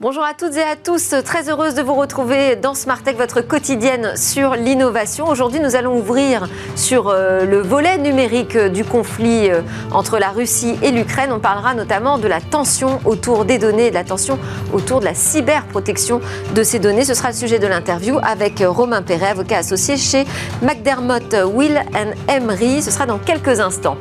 Bonjour à toutes et à tous, très heureuse de vous retrouver dans Smart Tech, votre quotidienne sur l'innovation. Aujourd'hui, nous allons ouvrir sur euh, le volet numérique du conflit euh, entre la Russie et l'Ukraine. On parlera notamment de la tension autour des données de la tension autour de la cyberprotection de ces données. Ce sera le sujet de l'interview avec Romain Perret, avocat associé chez McDermott Will Emery. Ce sera dans quelques instants.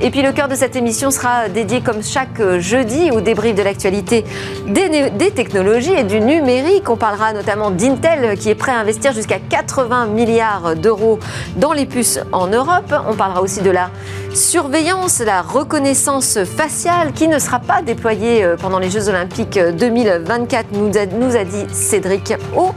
Et puis le cœur de cette émission sera dédié comme chaque jeudi au débrief de l'actualité des, technologies et du numérique. On parlera notamment d'Intel qui est prêt à investir jusqu'à 80 milliards d'euros dans les puces en Europe. On parlera aussi de la surveillance, la reconnaissance faciale qui ne sera pas déployée euh, pendant les Jeux Olympiques 2024, nous a, nous a dit Cédric O.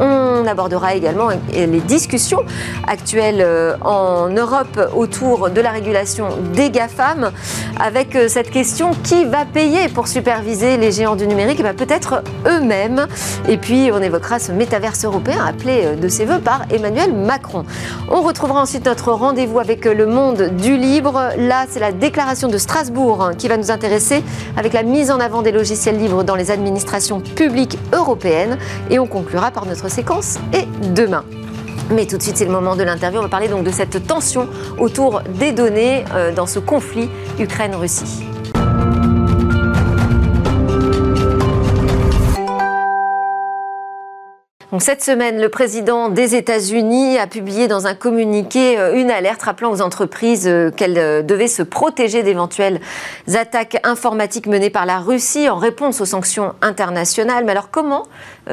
On abordera également les discussions actuelles euh, en Europe autour de la régulation des GAFAM avec euh, cette question qui va payer pour superviser les géants du numérique? Et eh Peut-être eux-mêmes. Et puis on évoquera ce métaverse européen appelé de ses voeux par Emmanuel Macron. On retrouvera ensuite notre rendez-vous avec le monde du livre Là, c'est la déclaration de Strasbourg hein, qui va nous intéresser avec la mise en avant des logiciels libres dans les administrations publiques européennes. Et on conclura par notre séquence et demain. Mais tout de suite, c'est le moment de l'interview. On va parler donc de cette tension autour des données euh, dans ce conflit Ukraine-Russie. cette semaine, le président des États-Unis a publié dans un communiqué euh, une alerte rappelant aux entreprises euh, qu'elles devaient se protéger d'éventuelles attaques informatiques menées par la Russie en réponse aux sanctions internationales. Mais alors comment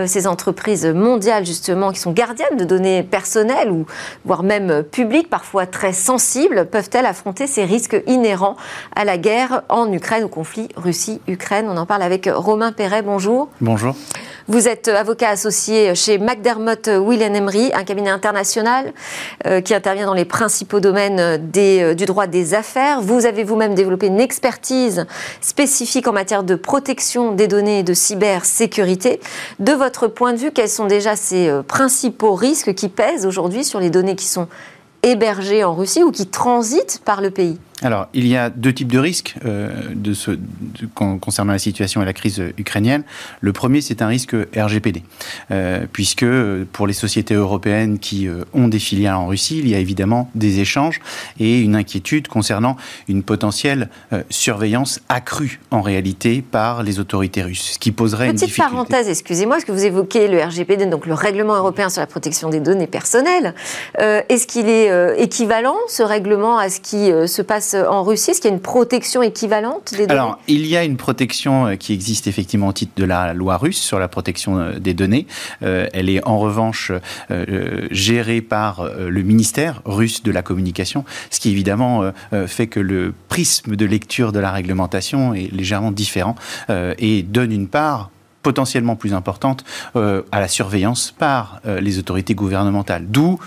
ces entreprises mondiales, justement, qui sont gardiennes de données personnelles ou voire même publiques, parfois très sensibles, peuvent-elles affronter ces risques inhérents à la guerre en Ukraine, au conflit Russie-Ukraine? On en parle avec Romain Perret. Bonjour. Bonjour. Vous êtes avocat associé chez McDermott Will Emery, un cabinet international euh, qui intervient dans les principaux domaines euh, du droit des affaires. Vous avez vous-même développé une expertise spécifique en matière de protection des données et de cybersécurité. De votre point de vue, quels sont déjà ces euh, principaux risques qui pèsent aujourd'hui sur les données qui sont hébergées en Russie ou qui transitent par le pays? Alors, il y a deux types de risques euh, de ce, concernant la situation et la crise ukrainienne. Le premier, c'est un risque RGPD, euh, puisque pour les sociétés européennes qui euh, ont des filiales en Russie, il y a évidemment des échanges et une inquiétude concernant une potentielle surveillance accrue en réalité par les autorités russes, ce qui poserait Petite une difficulté. parenthèse, excusez-moi, est-ce que vous évoquez le RGPD, donc le règlement européen sur la protection des données personnelles. est-ce qu'il est équivalent, ce règlement, à ce qui se passe en Russie? Est-ce qu'il y a une protection équivalente des données? Alors, il y a une protection euh, qui existe effectivement au titre de la loi russe sur la protection euh, des données. Euh, elle est en revanche gérée par le ministère russe de la communication, ce qui évidemment fait que le prisme de lecture de la réglementation est légèrement différent et donne une part potentiellement plus importante à la surveillance par les autorités gouvernementales. D'où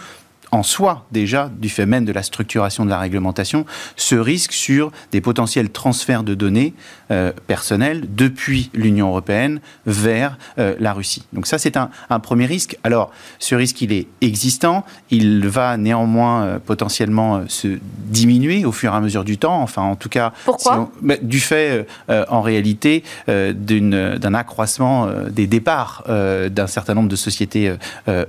en soi déjà, du fait même de la structuration de la réglementation, ce risque sur des potentiels transferts de données euh, personnelles depuis l'Union européenne vers euh, la Russie. Donc ça, c'est un, premier risque. Alors, ce risque, il est existant, il va néanmoins euh, potentiellement se diminuer au fur et à mesure du temps, enfin en tout cas... Pourquoi Du fait, en réalité, d'un accroissement des départs d'un certain nombre de sociétés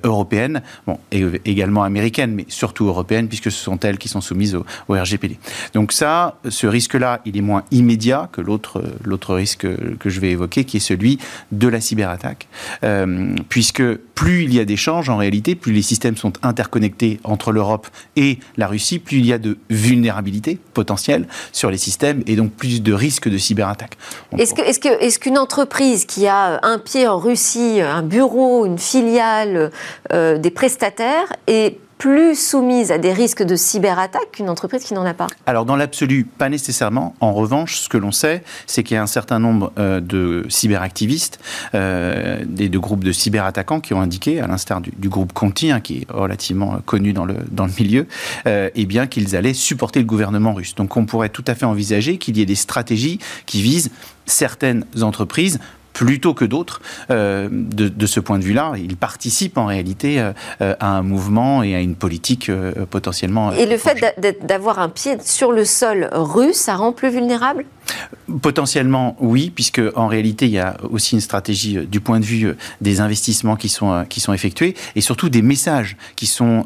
européennes, bon, et également américaines, mais surtout européennes, puisque ce sont elles qui sont soumises au, RGPD. Donc ça, ce risque-là, il est moins immédiat que l'autre, l'autre risque que je vais évoquer, qui est celui de la cyberattaque. Euh, puisque plus il y a d'échanges, en réalité, plus les systèmes sont interconnectés entre l'Europe et la Russie, plus il y a de vulnérabilité potentielle sur les systèmes et donc plus de risques de cyberattaque. Est-ce, que, qu'une entreprise qui a un pied en Russie, un bureau, une filiale, euh, des prestataires est plus soumise à des risques de cyberattaque qu'une entreprise qui n'en a pas? Alors dans l'absolu, pas nécessairement. En revanche, ce que l'on sait, c'est qu'il y a un certain nombre euh, de cyberactivistes euh, et de groupes de cyberattaquants qui ont indiqué, à l'instar du, groupe Conti, hein, qui est relativement euh, connu dans le, milieu, euh, eh qu'ils allaient supporter le gouvernement russe. Donc on pourrait tout à fait envisager qu'il y ait des stratégies qui visent certaines entreprises plutôt que d'autres de, de, ce point de vue-là. Ils participent en réalité à un mouvement et à une politique potentiellement. Et le fait d'avoir un pied sur le sol russe, ça rend plus vulnérable? Potentiellement, oui, puisque en réalité, il y a aussi une stratégie euh, du point de vue euh, des investissements qui sont, euh, qui sont effectués et surtout des messages qui sont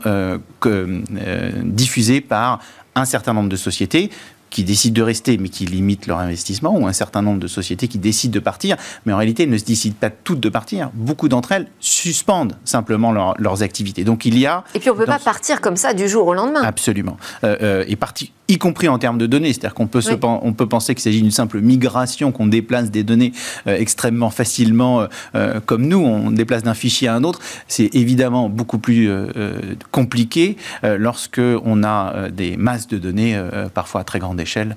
diffusés par un certain nombre de sociétés qui décident de rester mais qui limitent leur investissement, ou un certain nombre de sociétés qui décident de partir, mais en réalité ne se décident pas toutes de partir. Beaucoup d'entre elles suspendent simplement leurs activités. Donc il y a... Et puis on ne peut pas partir comme ça du jour au lendemain. Absolument. et parti, y compris en termes de données. C'est-à-dire qu'on peut, on peut penser qu'il s'agit d'une simple migration, qu'on déplace des données euh, extrêmement facilement, euh, euh, comme nous, on déplace d'un fichier à un autre. C'est évidemment beaucoup plus compliqué lorsque on a des masses de données, parfois à très grande échelle,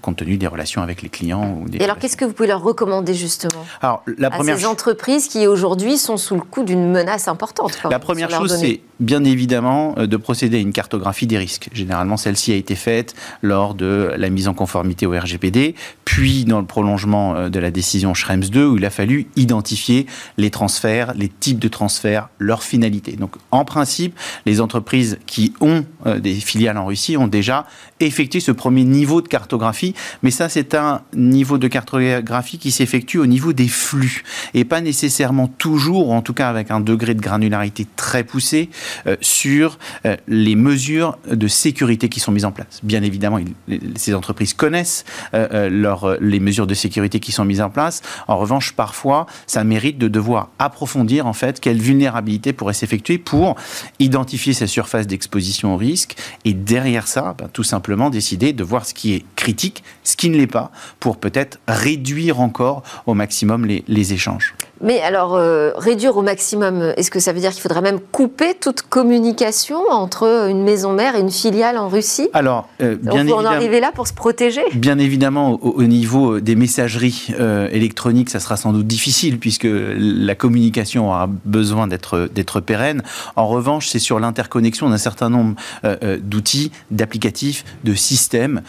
compte tenu des relations avec les clients. Ou des Et alors, qu'est-ce que vous pouvez leur recommander justement alors, la à ces entreprises qui aujourd'hui sont sous le coup d'une menace importante La première chose, c'est bien évidemment de procéder à une cartographie des risques. Généralement, celle-ci a été faite lors de la mise en conformité au RGPD, puis dans le prolongement euh, de la décision Schrems 2, où il a fallu identifier les transferts, les types de transferts, leurs finalités. Donc, en principe, les entreprises qui ont euh, des filiales en Russie ont déjà effectué ce premier niveau de cartographie, mais ça, c'est un niveau de cartographie qui s'effectue au niveau des flux, et pas nécessairement toujours, ou en tout cas avec un degré de granularité très poussé, euh, sur les mesures de sécurité qui sont mises en place bien évidemment, ces entreprises connaissent euh, euh, les mesures de sécurité qui sont mises en place. En revanche, parfois, ça mérite de devoir approfondir en fait quelle vulnérabilité pourrait s'effectuer pour identifier ces surfaces d'exposition au risque et derrière ça, ben, tout simplement décider de voir ce qui est critique, ce qui ne l'est pas, pour peut-être réduire encore au maximum les, les échanges. Mais alors, euh, réduire au maximum, est-ce que ça veut dire qu'il faudrait même couper toute communication entre une maison mère et une filiale en Russie? Alors, euh, bien On en arriver là pour se protéger? Bien évidemment, au, niveau des messageries euh, électroniques, ça sera sans doute difficile puisque la communication aura besoin d'être pérenne. En revanche, c'est sur l'interconnexion d'un certain nombre d'outils, d'applicatifs, de systèmes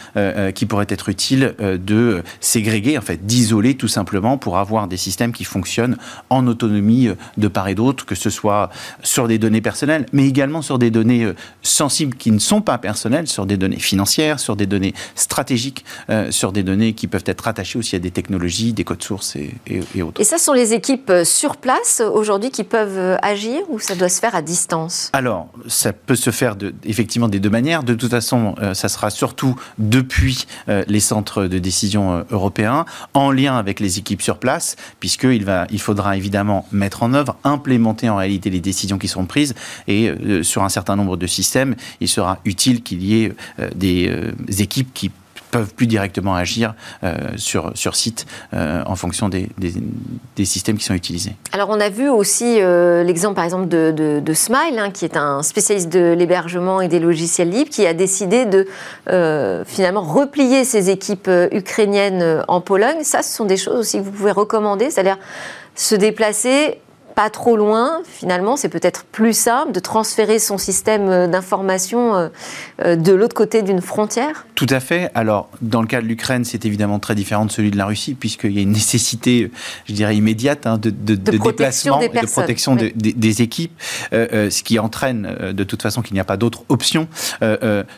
qui pourraient être utiles de ségréger, en fait, d'isoler tout simplement pour avoir des systèmes qui fonctionnent en autonomie euh, de part et d'autre, que ce soit sur des données personnelles, mais également sur des données euh, sensibles qui ne sont pas personnelles, sur des données financières, sur des données stratégiques, euh, sur des données qui peuvent être rattachées aussi à des technologies, des codes sources et, autres. Et ça sont les équipes sur place aujourd'hui qui peuvent agir ou ça doit se faire à distance? Alors, ça peut se faire de, effectivement des deux manières. De toute façon, ça sera surtout depuis les centres de décision européens, en lien avec les équipes sur place, puisqu'il il faudra évidemment mettre en œuvre, implémenter en réalité les décisions qui sont prises. Et euh, sur un certain nombre de systèmes, il sera utile qu'il y ait euh, des euh, équipes qui peuvent plus directement agir sur, sur site en fonction des, des, systèmes qui sont utilisés. Alors on a vu aussi l'exemple par exemple de, de, Smile, hein, qui est un spécialiste de l'hébergement et des logiciels libres, qui a décidé de finalement replier ses équipes ukrainiennes en Pologne. Ça, ce sont des choses aussi que vous pouvez recommander, c'est-à-dire se déplacer pas trop loin, finalement, c'est peut-être plus simple de transférer son système euh, d'information euh, euh, de l'autre côté d'une frontière? Tout à fait. Alors, dans le cas de l'Ukraine, c'est évidemment très différent de celui de la Russie, puisqu'il y a une nécessité, je dirais, immédiate hein, de, déplacement et de protection des équipes, ce qui entraîne de toute façon qu'il n'y a pas d'autre option.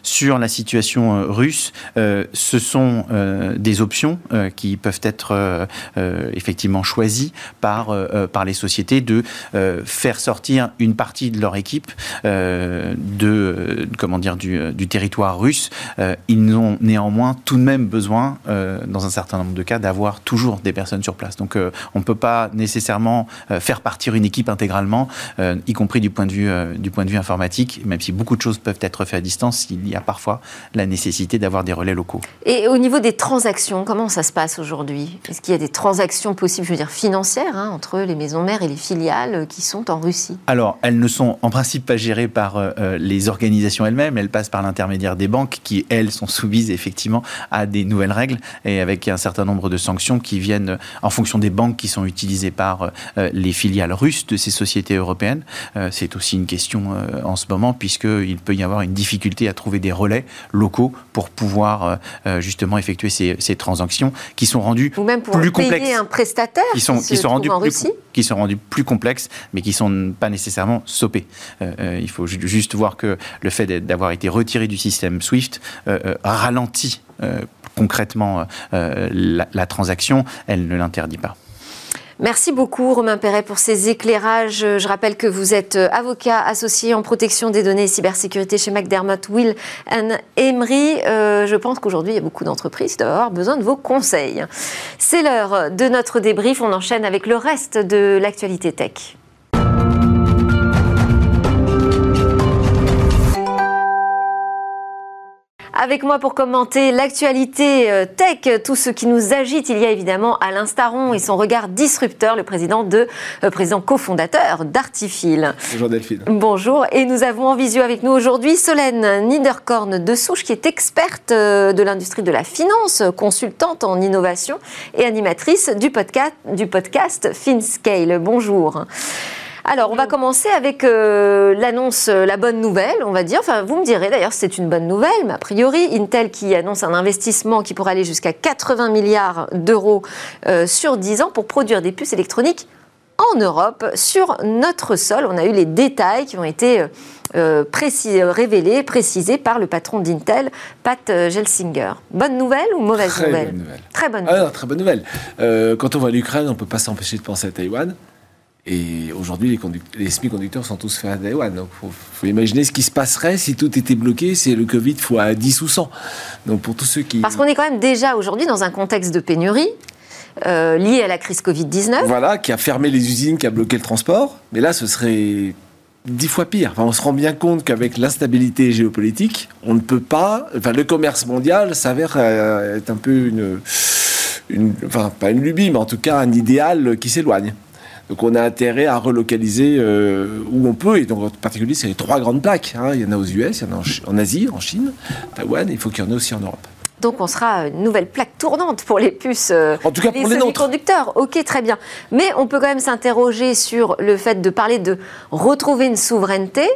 sur la situation russe, ce sont des options qui peuvent être effectivement choisies par, par les sociétés de euh, faire sortir une partie de leur équipe euh, de, euh, comment dire, du, territoire russe. ils ont néanmoins tout de même besoin, dans un certain nombre de cas, d'avoir toujours des personnes sur place. Donc on ne peut pas nécessairement faire partir une équipe intégralement, y compris du point, de vue, du point de vue informatique, même si beaucoup de choses peuvent être faites à distance, il y a parfois la nécessité d'avoir des relais locaux. Et au niveau des transactions, comment ça se passe aujourd'hui? Est-ce qu'il y a des transactions possibles, je veux dire financières, hein, entre les maisons mères et les filles filiales qui sont en Russie Alors, elles ne sont en principe pas gérées par les organisations elles-mêmes, elles passent par l'intermédiaire des banques qui, elles, sont soumises effectivement à des nouvelles règles et avec un certain nombre de sanctions qui viennent en fonction des banques qui sont utilisées par les filiales russes de ces sociétés européennes. C'est aussi une question en ce moment puisqu'il peut y avoir une difficulté à trouver des relais locaux pour pouvoir justement effectuer ces, ces transactions qui sont rendues Ou même pour plus payer complexes. un prestataire Qui sont, qui, qui sont rendus en plus, Russie qui sont rendus plus complexes, mais qui sont pas nécessairement sopés. Euh, euh, il faut ju- juste voir que le fait d'avoir été retiré du système SWIFT euh, euh, ralentit concrètement la, la transaction. Elle ne l'interdit pas. Merci beaucoup Romain Perret pour ces éclairages. Je rappelle que vous êtes euh, avocat associé en protection des données et cybersécurité chez McDermott, Will and Emery. Euh, je pense qu'aujourd'hui, il y a beaucoup d'entreprises qui doivent avoir besoin de vos conseils. C'est l'heure de notre débrief. On enchaîne avec le reste de l'actualité tech. Avec moi pour commenter l'actualité euh, tech, tout ce qui nous agite, il y a évidemment Alain Staron et son regard disrupteur, le président de, euh, président cofondateur d'Artifil. Bonjour Delphine. Bonjour, et nous avons en visio avec nous aujourd'hui Solène Niederkorn de Souche, qui est experte euh, de l'industrie de la finance, consultante en innovation et animatrice du podcast, du podcast FinScale. Bonjour. Alors, on va commencer avec euh, l'annonce, euh, la bonne nouvelle, on va dire. Enfin, vous me direz d'ailleurs si c'est une bonne nouvelle, mais a priori, Intel qui annonce un investissement qui pourrait aller jusqu'à 80 milliards d'euros euh, sur 10 ans pour produire des puces électroniques en Europe, sur notre sol. On a eu les détails qui ont été euh, précis- révélés, précisés par le patron d'Intel, Pat Gelsinger. Bonne nouvelle ou mauvaise Très nouvelle bonne nouvelle. Très bonne Ah nouvelle. non, très bonne nouvelle. Euh, quand on voit l'Ukraine, on ne peut pas s'empêcher de penser à Taïwan. Et aujourd'hui, les, conduc- les semi-conducteurs sont tous faits à Taïwan. Donc, il faut, faut imaginer ce qui se passerait si tout était bloqué, c'est le Covid fois 10 ou 100. Donc, pour tous ceux qui. Parce qu'on est quand même déjà aujourd'hui dans un contexte de pénurie euh, lié à la crise Covid-19. Voilà, qui a fermé les usines, qui a bloqué le transport. Mais là, ce serait dix fois pire. Enfin, on se rend bien compte qu'avec l'instabilité géopolitique, on ne peut pas. Enfin, le commerce mondial s'avère euh, être un peu une, une- Enfin, pas une lubie, mais en tout cas un idéal qui s'éloigne. Donc, on a intérêt à relocaliser euh, où on peut. Et donc, en particulier, c'est les trois grandes plaques. hein. Il y en a aux US, il y en a en, Asie, en Chine, Taïwan. et Il faut qu'il y en ait aussi en Europe. Donc on sera une nouvelle plaque tournante pour les puces, euh, En tout cas, les pour les semi-conducteurs. Ok, très bien. Mais on peut quand même s'interroger sur le fait de parler de retrouver une souveraineté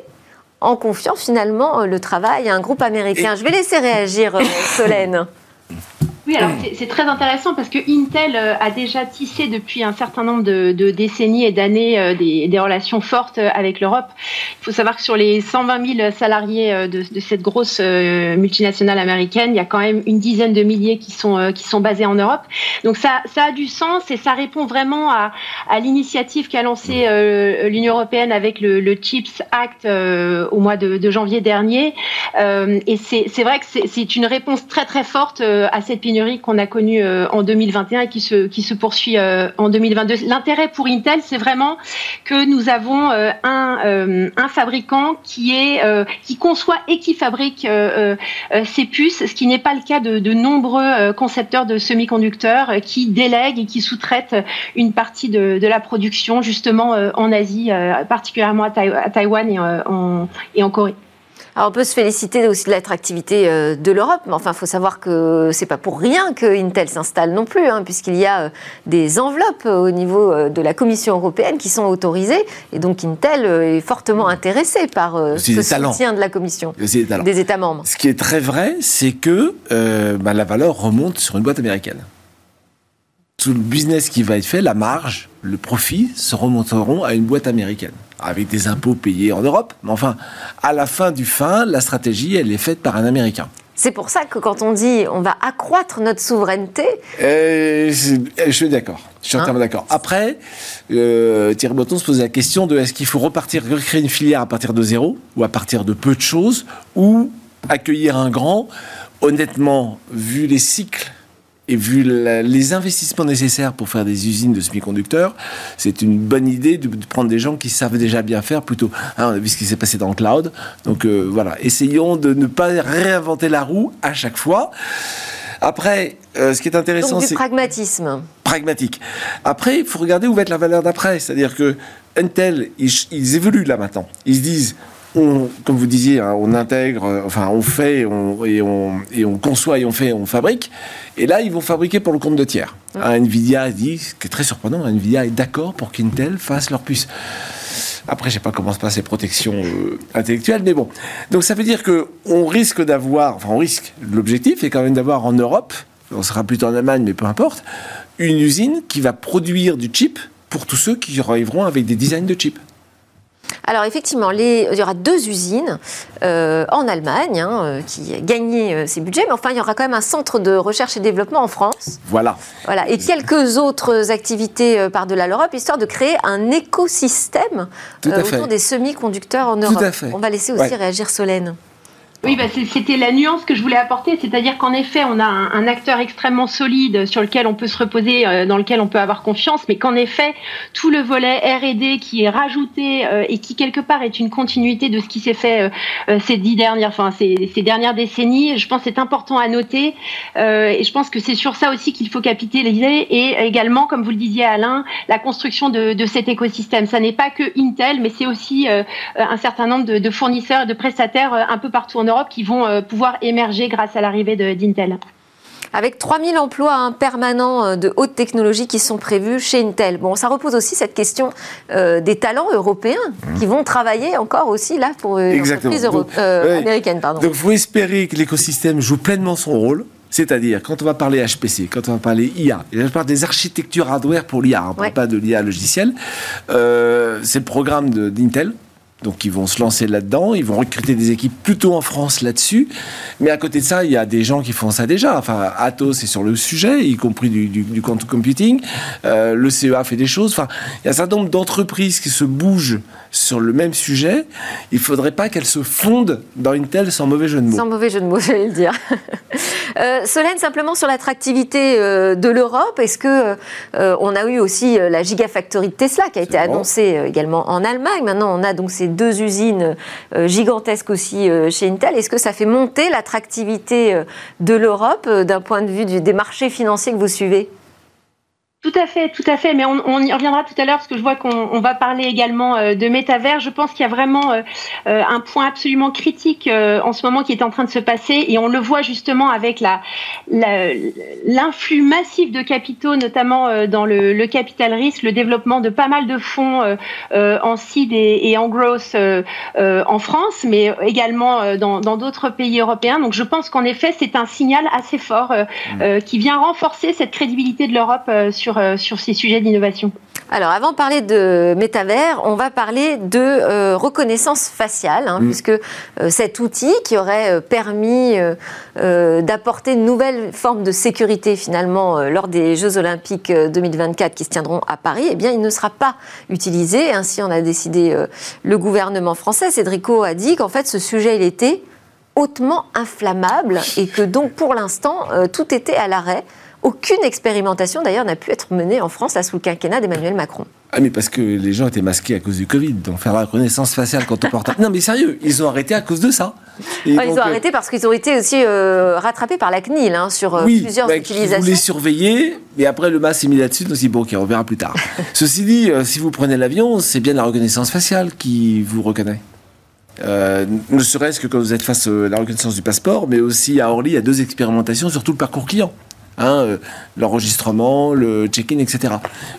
en confiant finalement euh, le travail à un groupe américain. Je vais laisser réagir Solène. Oui, alors c'est- très intéressant parce que Intel euh, a déjà tissé depuis un certain nombre de, de décennies et d'années euh, des, des relations fortes euh, avec l'Europe. Il faut savoir que sur les 120 000 salariés de, de cette grosse multinationale américaine, il y a quand même une dizaine de milliers qui sont, qui sont basés en Europe. Donc ça, ça a du sens et ça répond vraiment à, à l'initiative qu'a lancée l'Union européenne avec le, le CHIPS Act au mois de, de janvier dernier. Et c'est vrai que c'est- une réponse très très forte à cette pénurie qu'on a connue euh, en 2021 et qui se, qui se poursuit euh, en 2022. L'intérêt pour Intel, c'est vraiment que nous avons euh, un, un fabricant qui, est, qui conçoit et qui fabrique ces puces, ce qui n'est pas le cas de, de nombreux concepteurs de semi-conducteurs qui délèguent et qui sous-traitent une partie de, de la production justement en Asie, particulièrement à, à Taïwan et, en, et en Corée. Alors on peut se féliciter aussi de l'attractivité euh, de l'Europe, mais enfin il faut savoir que c'est pas pour rien que Intel s'installe non plus, hein, puisqu'il y a euh, des enveloppes euh, au niveau de la Commission européenne qui sont autorisées, et donc Intel est fortement intéressé par ce soutien de la Commission, des États membres. Ce qui est très vrai, c'est que euh, bah, la valeur remonte sur une boîte américaine. Tout le business qui va être fait, la marge, le profit, se remonteront à une boîte américaine, avec des impôts payés en Europe. Mais enfin, à la fin du fin, la stratégie, elle est faite par un Américain. C'est pour ça que quand on dit on va accroître notre souveraineté, Euh, je suis d'accord. Je suis Hein entièrement d'accord. Après, euh, Thierry Breton se posait la question de est-ce qu'il faut repartir, recréer une filière à partir de zéro, ou à partir de peu de choses, ou accueillir un grand? Honnêtement, vu les cycles et vu la- les investissements nécessaires pour faire des usines de semi-conducteurs, c'est une bonne idée de, de prendre des gens qui savent déjà bien faire plutôt. Hein, on a vu ce qui s'est passé dans le cloud. Donc euh, voilà, essayons de ne pas réinventer la roue à chaque fois. Après, euh, ce qui est intéressant, c'est du pragmatisme. Pragmatique. Après, il faut regarder où va être la valeur d'après. C'est-à-dire que Intel, ils, évoluent là maintenant. Ils se disent, on, comme vous disiez, hein, on intègre, euh, enfin, on fait, on, et, on, et on conçoit et on fait, on fabrique. Et là, ils vont fabriquer pour le compte de tiers. Nvidia dit, ce qui est très surprenant, Nvidia est d'accord pour qu'Intel fasse leur puce. Après, je sais pas comment se passent les protections euh, intellectuelles, mais bon. Donc ça veut dire que on risque d'avoir, enfin on risque, l'objectif est quand même d'avoir en Europe, on sera plutôt en Allemagne, mais peu importe, une usine qui va produire du chip pour tous ceux qui arriveront avec des designs de chip. Alors effectivement, il y aura deux usines euh, en Allemagne hein, euh, qui gagné euh, ces budgets, mais enfin il y aura quand même un centre de recherche et développement en France. Voilà. Voilà. Et quelques autres activités par-delà l'Europe, histoire de créer un écosystème autour des semi-conducteurs en Europe. On va laisser aussi réagir Solène. Oui, bah c'était la nuance que je voulais apporter, c'est-à-dire qu'en effet, on a un, acteur extrêmement solide sur lequel on peut se reposer, euh, dans lequel on peut avoir confiance, mais qu'en effet, tout le volet R&D qui est rajouté euh, et qui quelque part est une continuité de ce qui s'est fait euh, ces dix dernières, enfin ces, ces, dernières décennies, je pense c'est important à noter, et je pense que c'est sur ça aussi qu'il faut capitaliser, et également, comme vous le disiez Alain, la construction de, de cet écosystème. Ça n'est pas que Intel, mais c'est aussi un certain nombre de, de fournisseurs et de prestataires un peu partout en Europe qui vont euh, pouvoir émerger grâce à l'arrivée d'Intel. Avec 3000 emplois hein, permanents euh, de haute technologie qui sont prévus chez Intel. Bon, ça repose aussi cette question euh, des talents européens mmh. qui vont travailler encore aussi là pour une entreprise américaine. Donc, il faut espérer que l'écosystème joue pleinement son rôle. C'est-à-dire, quand on va parler HPC, quand on va parler IA, et je parle des architectures hardware pour l'IA, on ne parle pas de l'IA logiciel, c'est le programme d'Intel, donc ils vont se lancer là-dedans, ils vont recruter des équipes plutôt en France là-dessus. Mais à côté de ça, il y a des gens qui font ça déjà. Enfin, Atos est sur le sujet, y compris du, du, quantum computing. Euh, le CEA fait des choses. Enfin, il y a un certain nombre d'entreprises qui se bougent sur le même sujet. Il ne faudrait pas qu'elles se fondent dans une telle sans mauvais jeu de mots. Sans mauvais jeu de mots, j'allais le dire. euh, Solène, simplement sur l'attractivité euh, de l'Europe, est-ce que euh, on a eu aussi la Gigafactory de Tesla qui a été annoncée également en Allemagne. Maintenant, on a donc ces deux usines euh, gigantesques aussi euh, chez Intel. Est-ce que ça fait monter l'attractivité euh, de l'Europe d'un point de vue des marchés financiers que vous suivez? Tout à fait, tout à fait. Mais on, on y reviendra tout à l'heure parce que je vois qu'on va parler également euh, de métavers. Je pense qu'il y a vraiment euh, euh, un point absolument critique en ce moment qui est en train de se passer et on le voit justement avec la l'influx massif de capitaux, notamment dans le, le, capital risque, le développement de pas mal de fonds en seed et, et en growth en France, mais également dans d'autres pays européens. Donc je pense qu'en effet c'est un signal assez fort mmh. qui vient renforcer cette crédibilité de l'Europe sur euh, sur, ces sujets d'innovation alors, avant de parler de métavers, on va parler de euh, reconnaissance faciale, hein, mm. puisque euh, cet outil qui aurait permis d'apporter une nouvelle forme de sécurité finalement lors des Jeux Olympiques 2024 qui se tiendront à Paris, eh bien, il ne sera pas utilisé. Ainsi, on a décidé le gouvernement français. Cédrico a dit qu'en fait, ce sujet, il était hautement inflammable et que donc, pour l'instant, tout était à l'arrêt. Aucune expérimentation d'ailleurs n'a pu être menée en France sous le quinquennat d'Emmanuel Macron. Ah mais parce que les gens étaient masqués à cause du Covid, donc faire la reconnaissance faciale quand on porte... non mais sérieux, ils ont arrêté à cause de ça. Ah, ils ont arrêté parce qu'ils ont été aussi euh, rattrapés par la CNIL hein, sur euh, plusieurs bah, utilisations. Ils voulaient surveiller, et après le masque s'est mis là-dessus, donc dit bon ok, on verra plus tard. Ceci dit, euh, si vous prenez l'avion, c'est bien la reconnaissance faciale qui vous reconnaît. ne serait-ce que quand vous êtes face à la reconnaissance du passeport, mais aussi à Orly, il y a deux expérimentations sur tout le parcours client. Hein, euh, l'enregistrement, le check-in, etc.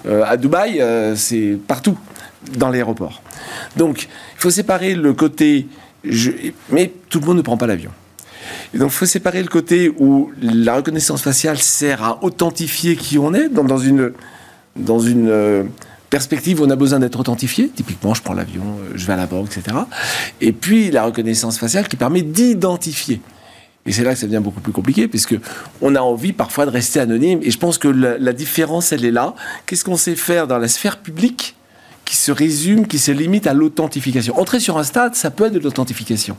Euh, à Dubaï, euh, c'est partout dans l'aéroport. Donc, il faut séparer le côté... mais tout le monde ne prend pas l'avion. Donc, il faut séparer le côté où la reconnaissance faciale sert à authentifier qui on est dans, une, dans une perspective où on a besoin d'être authentifié. Typiquement, je prends l'avion, je vais à la banque, etc. Et puis, la reconnaissance faciale qui permet d'identifier. Et c'est là que ça devient beaucoup plus compliqué, puisque on a envie parfois de rester anonyme. Et je pense que la, différence, elle est là. Qu'est-ce qu'on sait faire dans la sphère publique qui se résume, qui se limite à l'authentification? Entrer sur un stade, ça peut être de l'authentification.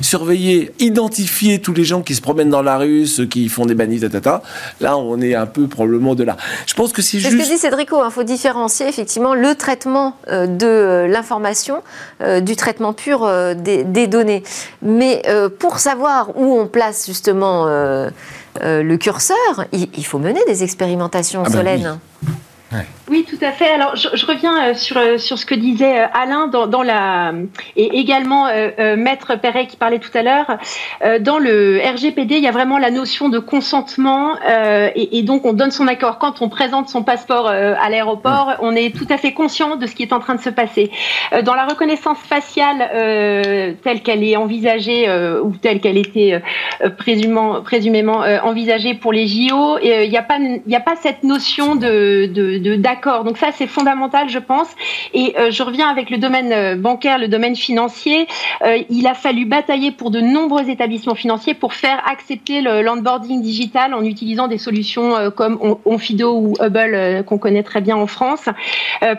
Surveiller, identifier tous les gens qui se promènent dans la rue, ceux qui font des bannis, tata. Là, on est un peu probablement de là. Je pense que c'est juste. Ce que dit Cédrico. Il faut différencier effectivement le traitement euh, de l'information euh, du traitement pur des, données. Mais pour savoir où on place justement le curseur, il, faut mener des expérimentations, ah Solène. Oui, tout à fait. Alors, je, reviens euh, sur, euh, sur ce que disait euh, Alain dans, dans la et également Maître Perret qui parlait tout à l'heure. dans le RGPD, il y a vraiment la notion de consentement et, et, donc on donne son accord quand on présente son passeport à l'aéroport. On est tout à fait conscient de ce qui est en train de se passer. dans la reconnaissance faciale telle qu'elle est envisagée ou telle qu'elle était présumément, présumément envisagée pour les JO, il n'y a pas il n'y a pas cette notion de, de Donc ça, c'est fondamental, je pense. Et euh, je reviens avec le domaine euh, bancaire, le domaine financier. Euh, il a fallu batailler pour de nombreux établissements financiers pour faire accepter l'onboarding digital en utilisant des solutions comme Onfido ou Hubble qu'on connaît très bien en France.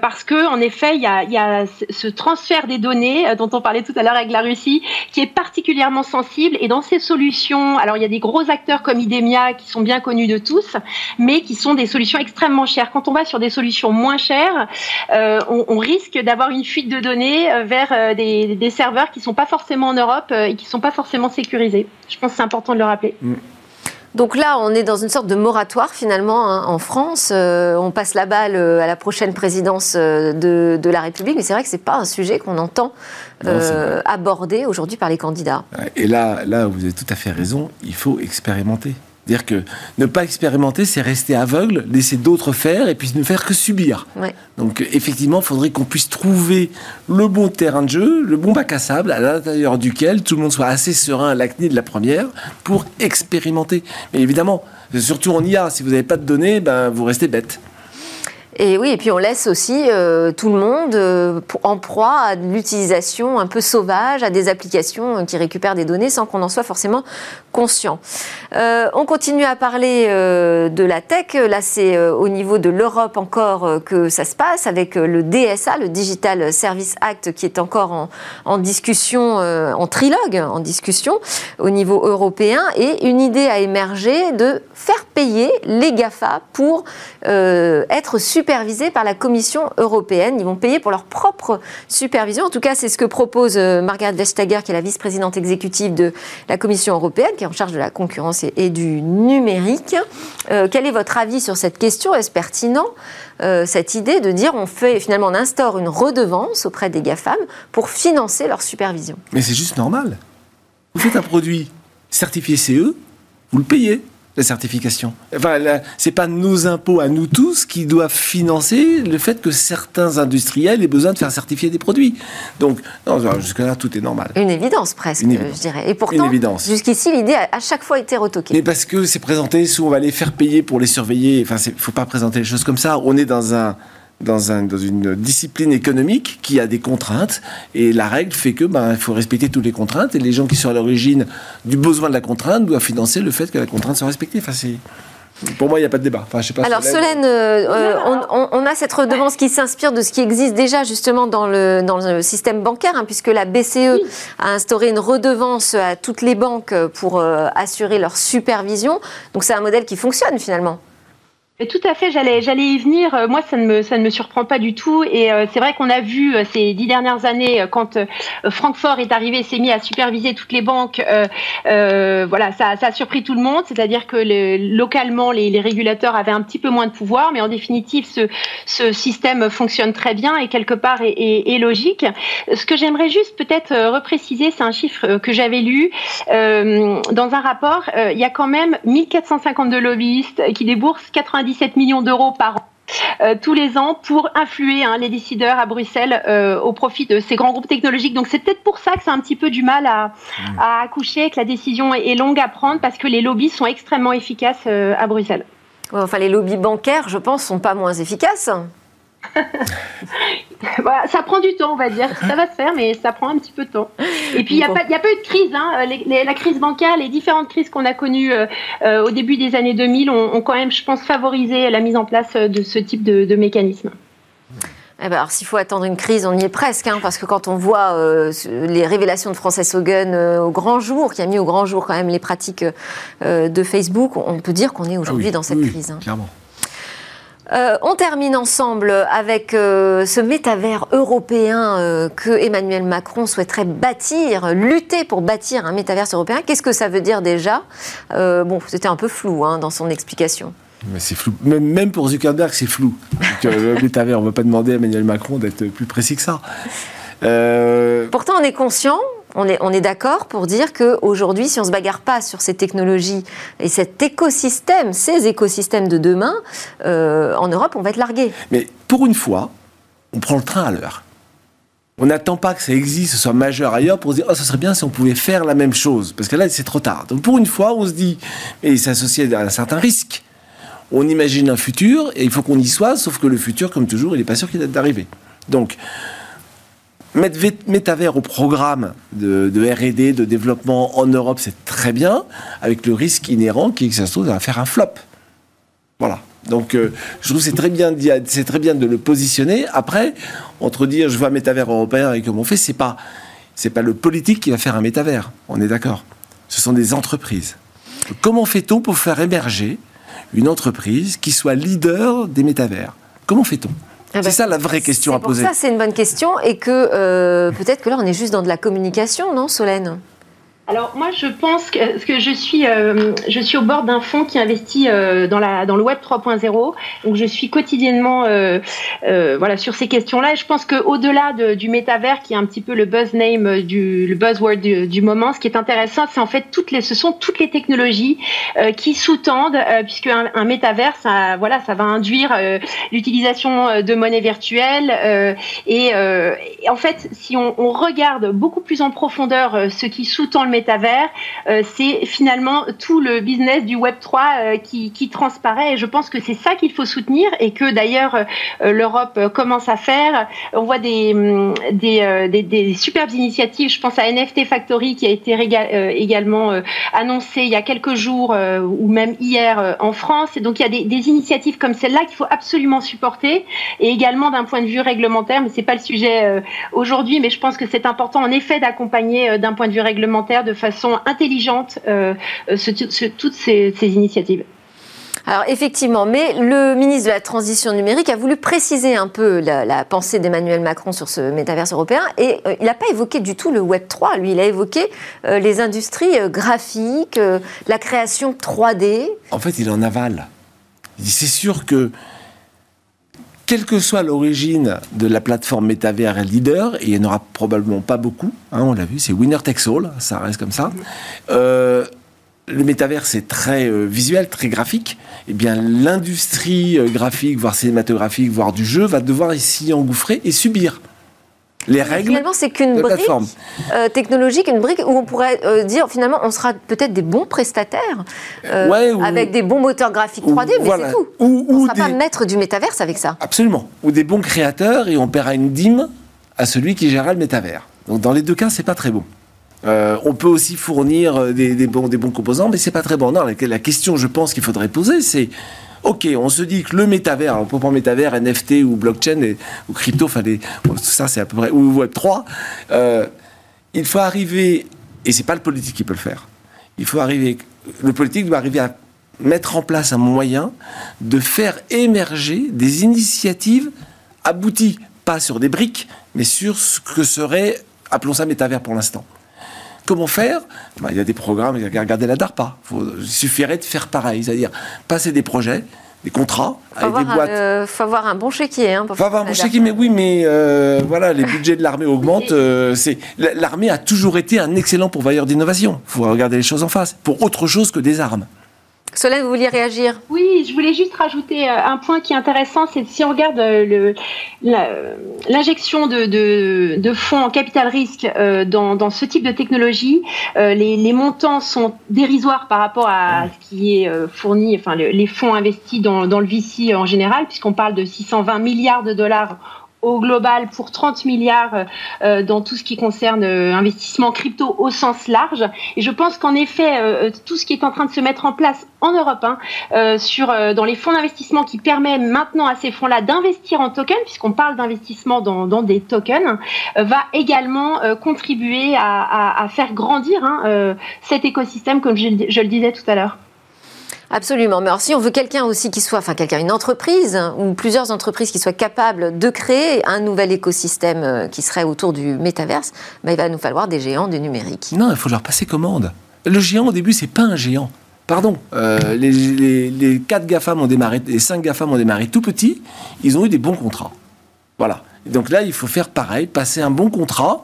parce que, en effet, il y a, y a ce transfert des données dont on parlait tout à l'heure avec la Russie qui est particulièrement sensible. Et dans ces solutions, alors il y a des gros acteurs comme Idemia qui sont bien connus de tous, mais qui sont des solutions extrêmement chères. Quand on va sur des solutions moins chères, euh, on, risque d'avoir une fuite de données euh, vers euh, des, serveurs qui ne sont pas forcément en Europe et qui ne sont pas forcément sécurisés. Je pense que c'est important de le rappeler. Mm. Donc là, on est dans une sorte de moratoire finalement hein, en France. on passe la balle à la prochaine présidence de, la République, mais c'est vrai que ce n'est pas un sujet qu'on entend aborder aujourd'hui par les candidats. Et là, là, vous avez tout à fait raison, il faut expérimenter. C'est-à-dire que ne pas expérimenter, c'est rester aveugle, laisser d'autres faire et puis ne faire que subir. Donc effectivement, il faudrait qu'on puisse trouver le bon terrain de jeu, le bon bac à sable à l'intérieur duquel tout le monde soit assez serein à l'acné de la première pour expérimenter. Mais évidemment, surtout en IA, si vous n'avez pas de données, ben, vous restez bête. Et oui, et puis on laisse aussi euh, tout le monde euh, en proie à l'utilisation un peu sauvage, à des applications qui récupèrent des données sans qu'on en soit forcément conscient. Euh, on continue à parler de la tech. Là, c'est au niveau de l'Europe encore que ça se passe avec le DSA, le Digital Service Act, qui est encore en, discussion, en trilogue, en discussion au niveau européen. Et une idée a émergé de faire payer les GAFA pour être super supervisés par la Commission européenne. Ils vont payer pour leur propre supervision. En tout cas, c'est ce que propose euh, Margaret Vestager, qui est la vice-présidente exécutive de la Commission européenne, qui est en charge de la concurrence et, du numérique. Euh, quel est votre avis sur cette question? Est-ce pertinent euh, cette idée de dire on fait finalement on instaure une redevance auprès des GAFAM pour financer leur supervision? Mais c'est juste normal. Vous faites un produit certifié CE, vous le payez la certification. Enfin, c'est pas nos impôts à nous tous qui doivent financer le fait que certains industriels aient besoin de faire certifier des produits. Donc, jusque-là, tout est normal. Une évidence presque, je dirais. Et pourtant, jusqu'ici, l'idée a à chaque fois été retoquée. Mais parce que c'est présenté sous on va les faire payer pour les surveiller. Enfin, il faut pas présenter les choses comme ça. On est dans un dans, un, dans, une discipline économique qui a des contraintes et la règle fait que ben, il faut respecter toutes les contraintes et les gens qui sont à l'origine du besoin de la contrainte doivent financer le fait que la contrainte soit respectée. Enfin, pour moi, il n'y a pas de débat. Enfin, je sais pas Alors, Solène, euh, on, a cette redevance qui s'inspire de ce qui existe déjà justement dans le, dans le système bancaire, hein, puisque la BCE a instauré une redevance à toutes les banques pour euh, assurer leur supervision. Donc, c'est un modèle qui fonctionne finalement. Tout à fait, j'allais j'allais y venir. Euh, moi, ça ne me ça ne me surprend pas du tout. Et euh, c'est vrai qu'on a vu euh, ces dix dernières années quand Francfort est arrivé, s'est mis à superviser toutes les banques. voilà, ça, ça a surpris tout le monde. C'est-à-dire que localement, les, les, régulateurs avaient un petit peu moins de pouvoir, mais en définitive, ce ce système fonctionne très bien et quelque part est, est, est logique. Ce que j'aimerais juste peut-être repréciser, c'est un chiffre que j'avais lu dans un rapport. il y a quand même 1452 lobbyistes qui déboursent 90 17 millions d'euros par an. Euh, tous les ans pour influer hein, les décideurs à Bruxelles euh, au profit de ces grands groupes technologiques. Donc c'est peut-être pour ça que c'est un petit peu du mal à, mmh. à, accoucher, que la décision est, longue à prendre parce que les lobbies sont extrêmement efficaces euh, à Bruxelles. enfin, les lobbies bancaires, je pense, sont pas moins efficaces. ça prend du temps, on va dire. Ça va se faire, mais ça prend un petit peu de temps. Et puis, il n'y a, pas, a pas eu de crise. Hein. la crise bancaire, les différentes crises qu'on a connues euh, euh, au début des années 2000 ont, quand même, je pense, favorisé la mise en place de ce type de, mécanisme. Eh ben, alors, s'il faut attendre une crise, on y est presque, hein, parce que quand on voit euh, les révélations de Frances Hogan euh, au grand jour, qui a mis au grand jour quand même les pratiques euh, de Facebook, on peut dire qu'on est aujourd'hui Ah oui, dans cette oui, crise. hein. Clairement. Euh, on termine ensemble avec euh, ce métavers européen euh, que Emmanuel Macron souhaiterait bâtir, lutter pour bâtir un métavers européen. Qu'est-ce que ça veut dire déjà? Bon, c'était un peu flou hein, dans son explication. Mais c'est flou. Même, pour Zuckerberg, c'est flou. Donc, le métavers, on ne va pas demander à Emmanuel Macron d'être plus précis que ça. Pourtant, on est conscient, on est, on est d'accord pour dire qu'aujourd'hui, si on ne se bagarre pas sur ces technologies et cet écosystème, ces écosystèmes de demain, euh, en Europe, on va être largué. mais pour une fois, on prend le train à l'heure. On n'attend pas que ça existe, ce soit majeur ailleurs, pour se dire, oh, ça serait bien si on pouvait faire la même chose. Parce que là, c'est trop tard. Donc pour une fois, on se dit, et c'est associé à un certain risque. On imagine un futur, et il faut qu'on y soit, sauf que le futur, comme toujours, il n'est pas sûr qu'il est d'arriver. Donc, mettre métavers au programme de, R&D, de développement en Europe, c'est très bien, avec le risque inhérent qui est que ça se trouve, va faire un flop. Voilà. Donc, euh, je trouve c'est très bien, c'est très bien de le positionner. Après, entre dire je un métavers européen et comment on fait, c'est pas, c'est pas le politique qui va faire un métavers. On est d'accord. Ce sont des entreprises. Comment fait-on pour faire émerger une entreprise qui soit leader des métavers Comment fait-on? Ah bah, C'est ça la vraie question à pour poser. ça, c'est une bonne question et que euh, peut-être que là, on est juste dans de la communication, non, Solène? Alors moi je pense que, que je suis euh, je suis au bord d'un fonds qui investit euh, dans la dans le web 3.0 donc je suis quotidiennement euh, voilà sur ces questions-là. Et je pense que au-delà de- du métavers qui est un petit peu le buzz name du le buzzword du, moment ce qui est intéressant c'est en fait toutes les ce sont toutes les technologies qui sous-tendent puisque un, un métavers ça voilà ça va induire l'utilisation de monnaie virtuelle et, en fait, si on, on regarde beaucoup plus en profondeur ce qui sous-tend le métavers, euh, c'est finalement tout le business du Web 3 euh, qui, qui transparaît. Et je pense que c'est ça qu'il faut soutenir et que d'ailleurs euh, l'Europe commence à faire. On voit des, hum, superbes initiatives. Je pense à NFT Factory qui a été également annoncé il y a quelques jours ou même hier en France. Et donc il y a des, des initiatives comme celle-là qu'il faut absolument supporter et également d'un point de vue réglementaire, mais c'est pas le sujet aujourd'hui, mais je pense que c'est important en effet d'accompagner d'un point de vue réglementaire de façon intelligente euh, euh, ce- ce- toutes ces, ces initiatives. Alors effectivement, mais le ministre de la Transition numérique a voulu préciser un peu la, la pensée d'Emmanuel Macron sur ce métaverse européen et euh, il n'a pas évoqué du tout le Web 3, lui il a évoqué euh, les industries euh, graphiques, euh, la création 3D. En fait, il en avale. Il dit, C'est sûr que, quelle que soit l'origine de la plateforme métavers leader, et il n'y en aura probablement pas beaucoup, hein, on l'a vu, c'est winner takes all, ça reste comme ça. Euh, le métavers, c'est très euh, visuel, très graphique. Eh bien, l'industrie euh, graphique, voire cinématographique, voire du jeu, va devoir s'y engouffrer et subir les règles Finalement, c'est qu'une brique euh, technologique, une brique où on pourrait euh, dire finalement on sera peut-être des bons prestataires euh, Ouais, ou- avec des bons moteurs graphiques 3D, mais Voilà. c'est tout. Ou, On ne sera pas maître du métaverse avec ça. Absolument. Ou des bons créateurs et on paiera une dîme à celui qui gérera le métavers. Donc dans les deux cas, c'est pas très bon. On peut aussi fournir des, des bons, des bons composants, mais c'est pas très bon. Non, la, la question, je pense qu'il faudrait poser, c'est ok, on se dit que le métavers, alors pour prendre métavers, NFT ou blockchain ou crypto, tout ça c'est à peu près ou Web 3. euh, il faut arriver, et c'est pas le politique qui peut le faire. Il faut arriver, le politique doit arriver à mettre en place un moyen de faire émerger des initiatives abouties, pas sur des briques, mais sur ce que serait, appelons ça métavers pour l'instant. Comment faire Ben, Il y a des programmes, regardez la DARPA. Faut- il suffirait de faire pareil, c'est-à-dire passer des projets, des contrats Il faut, avec des avoir, boîtes. euh, faut avoir un bon chéquier. Hein, pour Faut avoir un bon chéquier, mais oui, mais euh, voilà, les budgets de l'armée augmentent. euh, c'est l'armée a toujours été un excellent pourvoyeur d'innovation. Il faut regarder les choses en face, pour autre chose que des armes. Solène, vous vouliez réagir? Oui, je voulais juste rajouter euh, un point qui est intéressant, c'est si on regarde euh, l'injection de, de, de fonds en capital risque euh, dans, dans ce type de technologie, les, les montants sont dérisoires par rapport à ce qui est fourni, enfin le- les fonds investis dans, dans le VC en général, puisqu'on parle de 620 milliards de dollars global pour 30 milliards dans tout ce qui concerne investissement crypto au sens large. Et je pense qu'en effet, tout ce qui est en train de se mettre en place en Europe, hein, sur, dans les fonds d'investissement qui permet maintenant à ces fonds-là d'investir en tokens, puisqu'on parle d'investissement dans, des tokens, va également contribuer à, faire grandir hein, cet écosystème, comme je le disais tout à l'heure. Absolument. Mais alors, si on veut quelqu'un aussi qui soit, enfin, quelqu'un, une entreprise ou plusieurs entreprises qui soient capables de créer un nouvel écosystème euh, qui serait autour du métaverse, ben, il va nous falloir des géants du numérique. Non, il faut leur passer commande. Le géant, au début, c'est pas un géant. Pardon, euh, les, les, les 4 GAFAM ont démarré, les 5 GAFAM ont démarré tout petits, ils ont eu des bons contrats. Voilà. donc là, il faut faire pareil, passer un bon contrat.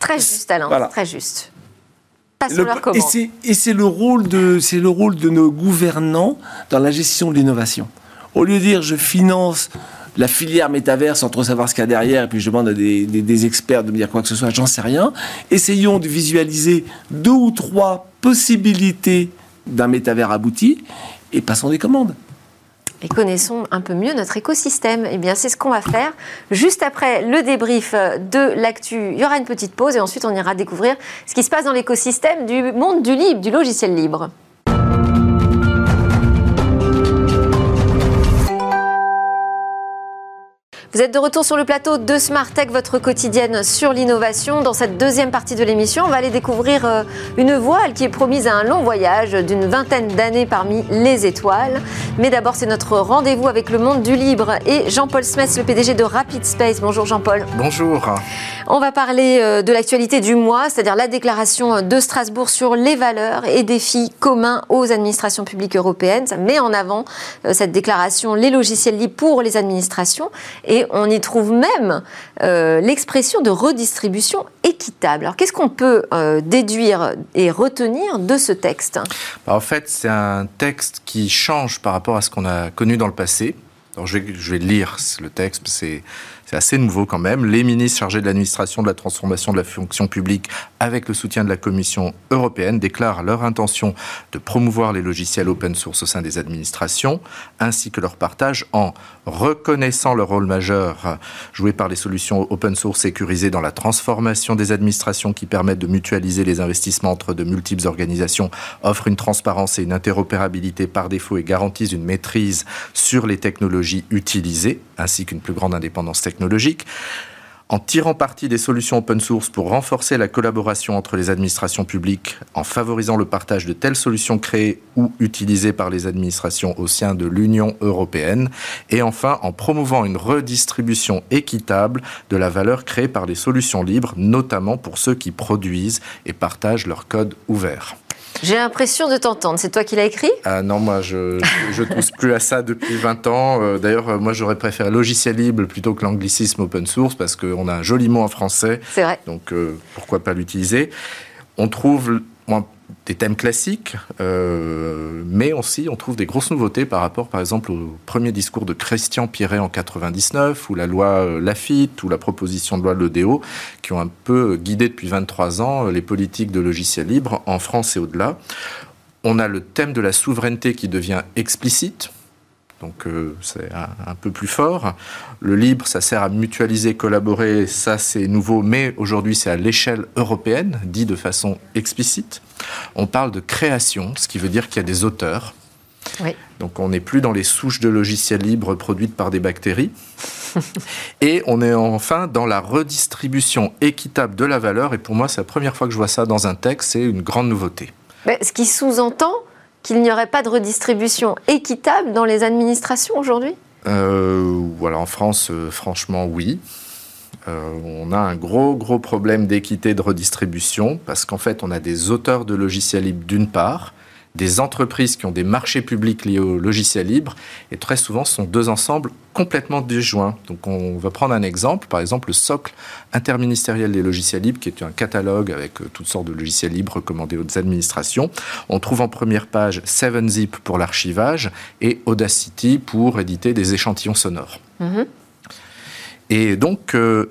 Très juste, Alain, très juste et c'est le rôle de c'est le rôle de nos gouvernants dans la gestion de l'innovation. Au lieu de dire je finance la filière métaverse sans trop savoir ce qu'il y a derrière, et puis je demande à des, des experts de me dire quoi que ce soit, j'en sais rien. Essayons de visualiser deux ou trois possibilités d'un métavers abouti et passons des commandes et connaissons un peu mieux notre écosystème. Eh bien, c'est ce qu'on va faire. Juste après le débrief de l'actu, il y aura une petite pause et ensuite on ira découvrir ce qui se passe dans l'écosystème du monde du libre, du logiciel libre. Vous êtes de retour sur le plateau de Smart Tech, votre quotidienne sur l'innovation. Dans cette deuxième partie de l'émission, on va aller découvrir euh, une voile qui est promise à un long voyage d'une vingtaine d'années parmi les étoiles. Mais d'abord, c'est notre rendez-vous avec le monde du libre et Jean-Paul Smith, le PDG de Rapid Space. Bonjour Jean-Paul. Bonjour. On va parler euh, de l'actualité du mois, c'est-à-dire la déclaration de Strasbourg sur les valeurs et défis communs aux administrations publiques européennes. Ça met en avant euh, cette déclaration les logiciels libres pour les administrations et on y trouve même euh, l'expression de redistribution équitable. Alors qu'est-ce qu'on peut euh, déduire et retenir de ce texte? Bah, En fait, c'est un texte qui change par rapport à ce qu'on a connu dans le passé. Alors, je, vais, je vais lire le texte, c'est c'est assez nouveau quand même. Les ministres chargés de l'administration de la transformation de la fonction publique, avec le soutien de la Commission européenne, déclarent leur intention de promouvoir les logiciels open source au sein des administrations, ainsi que leur partage en reconnaissant le rôle majeur joué par les solutions open source sécurisées dans la transformation des administrations qui permettent de mutualiser les investissements entre de multiples organisations, offrent une transparence et une interopérabilité par défaut et garantissent une maîtrise sur les technologies utilisées, ainsi qu'une plus grande indépendance technologique en tirant parti des solutions open source pour renforcer la collaboration entre les administrations publiques, en favorisant le partage de telles solutions créées ou utilisées par les administrations au sein de l'Union européenne, et enfin en promouvant une redistribution équitable de la valeur créée par les solutions libres, notamment pour ceux qui produisent et partagent leur code ouvert. J'ai l'impression de t'entendre. C'est toi qui l'as écrit? Ah Non, moi, je ne touche plus à ça depuis 20 ans. Euh, d'ailleurs, euh, moi, j'aurais préféré logiciel libre plutôt que l'anglicisme open source parce qu'on a un joli mot en français. C'est vrai. Donc, euh, pourquoi pas l'utiliser? On trouve des thèmes classiques, euh, mais aussi on trouve des grosses nouveautés par rapport, par exemple, au premier discours de Christian Pierret en 99, ou la loi euh, Lafitte, ou la proposition de loi Ledéo, qui ont un peu guidé depuis 23 ans euh, les politiques de logiciels libres en France et au-delà. On a le thème de la souveraineté qui devient explicite, donc c'est un, peu plus fort. Le libre, ça sert à mutualiser, collaborer, ça c'est nouveau, mais aujourd'hui c'est à l'échelle européenne, dit de façon explicite. On parle de création, ce qui veut dire qu'il y a des auteurs. Donc on n'est plus dans les souches de logiciels libres produites par des bactéries. et on est enfin dans la redistribution équitable de la valeur. Et pour moi, c'est la première fois que je vois ça dans un texte. C'est une grande nouveauté. ce qui sous-entend qu'il n'y aurait pas de redistribution équitable dans les administrations aujourd'hui? Euh, en France, euh, franchement, oui. Euh, on a un gros, gros problème d'équité de redistribution parce qu'en fait, on a des auteurs de logiciels libres d'une part, des entreprises qui ont des marchés publics liés au logiciel libre, et très souvent, ce sont deux ensembles complètement disjoints. Donc, on va prendre un exemple, par exemple, le socle interministériel des logiciels libres, qui est un catalogue avec euh, toutes sortes de logiciels libres recommandés aux administrations. On trouve en première page 7-Zip pour l'archivage et Audacity pour éditer des échantillons sonores. Mm-hmm. Et donc, euh,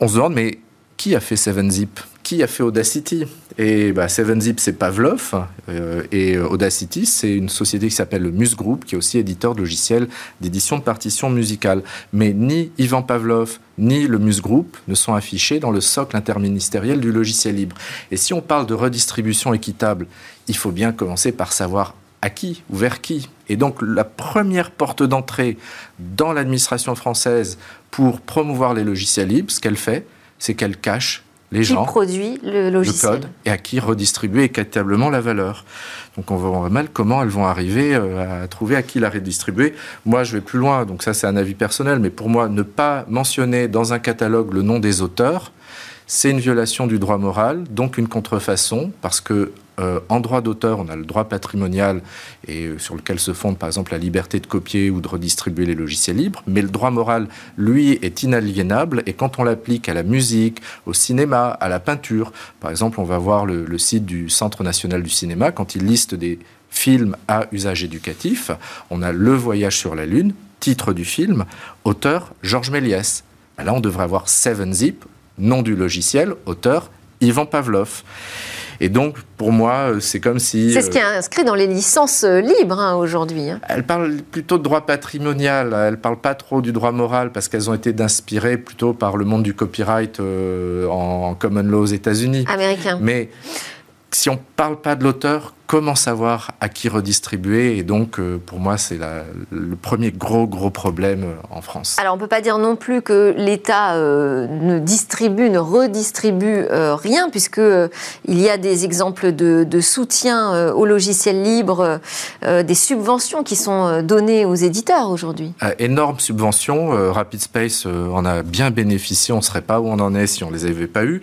on se demande, mais qui a fait 7-Zip qui a fait Audacity? Et bah, 7zip, c'est Pavlov. Euh, et Audacity, c'est une société qui s'appelle le Muse Group, qui est aussi éditeur de logiciels d'édition de partitions musicales. Mais ni Ivan Pavlov, ni le Muse Group ne sont affichés dans le socle interministériel du logiciel libre. Et si on parle de redistribution équitable, il faut bien commencer par savoir à qui ou vers qui. Et donc la première porte d'entrée dans l'administration française pour promouvoir les logiciels libres, ce qu'elle fait, c'est qu'elle cache les qui gens, produit le logiciel. le code, et à qui redistribuer équitablement la valeur. Donc on voit mal comment elles vont arriver euh, à trouver à qui la redistribuer. Moi, je vais plus loin, donc ça c'est un avis personnel, mais pour moi, ne pas mentionner dans un catalogue le nom des auteurs, c'est une violation du droit moral, donc une contrefaçon, parce que euh, en droit d'auteur, on a le droit patrimonial et euh, sur lequel se fonde par exemple la liberté de copier ou de redistribuer les logiciels libres, mais le droit moral, lui, est inaliénable et quand on l'applique à la musique, au cinéma, à la peinture, par exemple, on va voir le, site du Centre national du cinéma quand il liste des films à usage éducatif, on a Le Voyage sur la Lune, titre du film, auteur Georges Méliès. Là, on devrait avoir 7zip, nom du logiciel, auteur Ivan Pavlov. Et donc, pour moi, euh, c'est comme si... C'est ce qui est euh, inscrit dans les licences euh, libres hein, aujourd'hui. hein. Elle parle plutôt de droit patrimonial, elle parle pas trop du droit moral parce qu'elles ont été inspirées plutôt par le monde du copyright euh, en, en common law aux États-Unis. Américain. Mais si on parle pas de l'auteur, comment savoir à qui redistribuer Et donc, euh, pour moi, c'est le premier gros, gros problème euh, en France. Alors on ne peut pas dire non plus que l'État euh, ne distribue, ne redistribue euh, rien, puisque euh, il y a des exemples de, de soutien euh, au logiciel libre, euh, des subventions qui sont données aux éditeurs aujourd'hui. Énorme subvention, Rapid Space en a bien bénéficié, on ne serait pas où on en est si on les avait pas eu.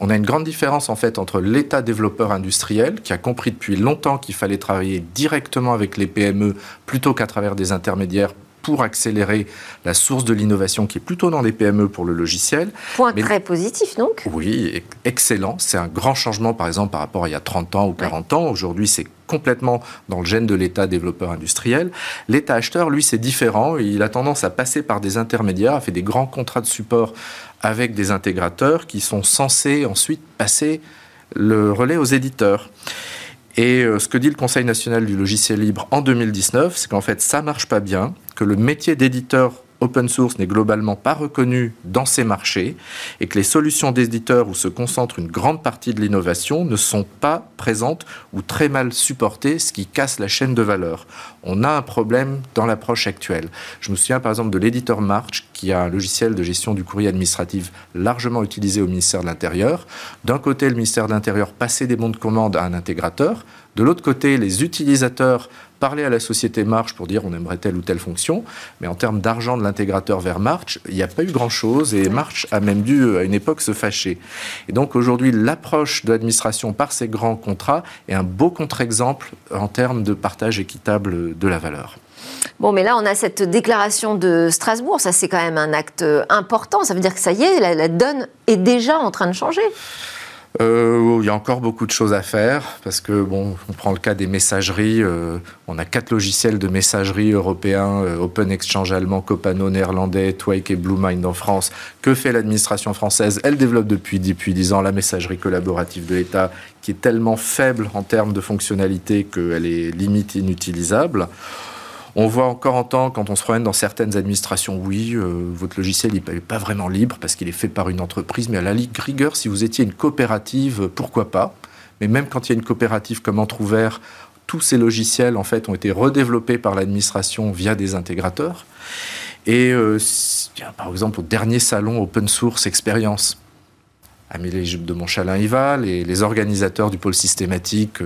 On a une grande différence en fait entre l'État développeur industriel qui a compris depuis longtemps qu'il fallait travailler directement avec les PME plutôt qu'à travers des intermédiaires pour accélérer la source de l'innovation qui est plutôt dans les PME pour le logiciel. Point Mais- très positif donc. Oui, excellent. C'est un grand changement, par exemple, par rapport à il y a 30 ans ou 40 ans. Aujourd'hui, c'est complètement dans le gène de l'État développeur industriel. L'État acheteur, lui, c'est différent. Il a tendance à passer par des intermédiaires, à faire des grands contrats de support avec des intégrateurs qui sont censés ensuite passer le relais aux éditeurs. Et euh, ce que dit le Conseil national du logiciel libre en 2019, c'est qu'en fait, ça marche pas bien, que le métier d'éditeur open source n'est globalement pas reconnu dans ces marchés et que les solutions d'éditeurs où se concentre une grande partie de l'innovation ne sont pas présentes ou très mal supportées, ce qui casse la chaîne de valeur. On a un problème dans l'approche actuelle. Je me souviens par exemple de l'éditeur March, qui a un logiciel de gestion du courrier administratif largement utilisé au ministère de l'Intérieur. D'un côté, le ministère de l'Intérieur passait des bons de commande à un intégrateur. De l'autre côté, les utilisateurs parlaient à la société March pour dire on aimerait telle ou telle fonction. Mais en termes d'argent de l'intégrateur vers March, il n'y a pas eu grand-chose et March a même dû, à une époque, se fâcher. Et donc aujourd'hui, l'approche de l'administration par ces grands contrats est un beau contre-exemple en termes de partage équitable de la valeur. Bon, mais là, on a cette déclaration de Strasbourg. Ça, c'est quand même un acte euh, important. Ça veut dire que ça y est, la, la donne est déjà en train de changer. Euh, il y a encore beaucoup de choses à faire parce que bon, on prend le cas des messageries. euh, on a quatre logiciels de messagerie européens euh, Open Exchange allemand, Copano néerlandais, Twike et Bluemind en France. Que fait l'administration française? Elle développe depuis depuis dix ans la messagerie collaborative de l'État, qui est tellement faible en termes de fonctionnalité qu'elle est limite inutilisable. On voit encore en temps, quand on se promène dans certaines administrations, oui, euh, votre logiciel n'est pas vraiment libre parce qu'il est fait par une entreprise, mais à la rigueur, si vous étiez une coopérative, euh, pourquoi pas? Mais même quand il y a une coopérative comme Entrouvert, tous ces logiciels, en fait, ont été redéveloppés par l'administration via des intégrateurs. Et euh, par exemple, au dernier salon Open Source Experience, Amélie de Montchalin y va, les, les organisateurs du pôle systématique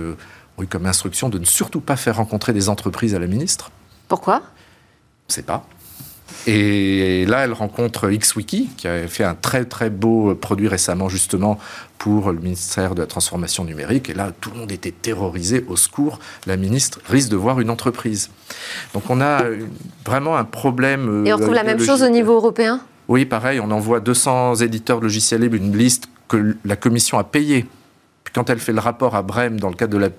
ont eu comme instruction de ne surtout pas faire rencontrer des entreprises à la ministre. Pourquoi? On ne sait pas. Et là, elle rencontre XWiki, qui a fait un très très beau produit récemment justement pour le ministère de la Transformation numérique. Et là, tout le monde était terrorisé. Au secours, la ministre risque de voir une entreprise. Donc on a euh, vraiment un problème. Et on retrouve la même chose au niveau européen? Oui, pareil, on envoie 200 éditeurs de logiciels libres, une liste que la Commission a payée. Puis quand elle fait le rapport à Brême dans le cadre de la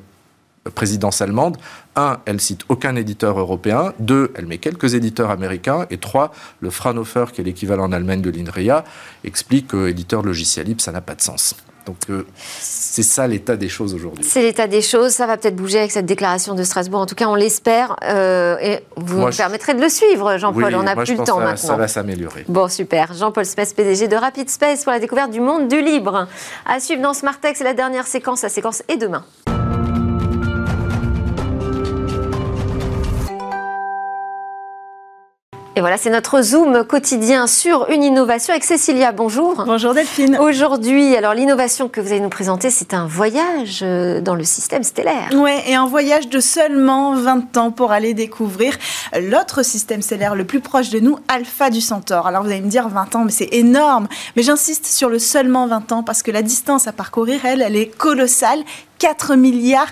présidence allemande, un, elle cite aucun éditeur européen, deux, elle met quelques éditeurs américains, et trois, le Fraunhofer, qui est l'équivalent en Allemagne de l'INRIA, explique que éditeur de logiciel libre, ça n'a pas de sens. Donc euh, c'est ça l'état des choses aujourd'hui. C'est l'état des choses, ça va peut-être bouger avec cette déclaration de Strasbourg, en tout cas on l'espère, euh, et vous Moi, je- permettrez de le suivre, Jean-Paul, Oui, on n'a plus je le temps ça- maintenant. Ça va s'améliorer. Bon, super. Jean-Paul Spes, PDG de Rapid Space pour la découverte du monde du libre. À suivre dans Smartex, la dernière séquence. La séquence est demain. Et voilà, c'est notre Zoom quotidien sur une innovation avec Cécilia. Bonjour. Bonjour Delphine. Aujourd'hui, alors l'innovation que vous allez nous présenter, c'est un voyage euh, dans le système stellaire. Ouais, et un voyage de seulement 20 ans pour aller découvrir l'autre système stellaire le plus proche de nous, Alpha du Centaure. Alors vous allez me dire 20 ans, mais c'est énorme. Mais j'insiste sur le seulement 20 ans parce que la distance à parcourir, elle, elle est colossale. 4 milliards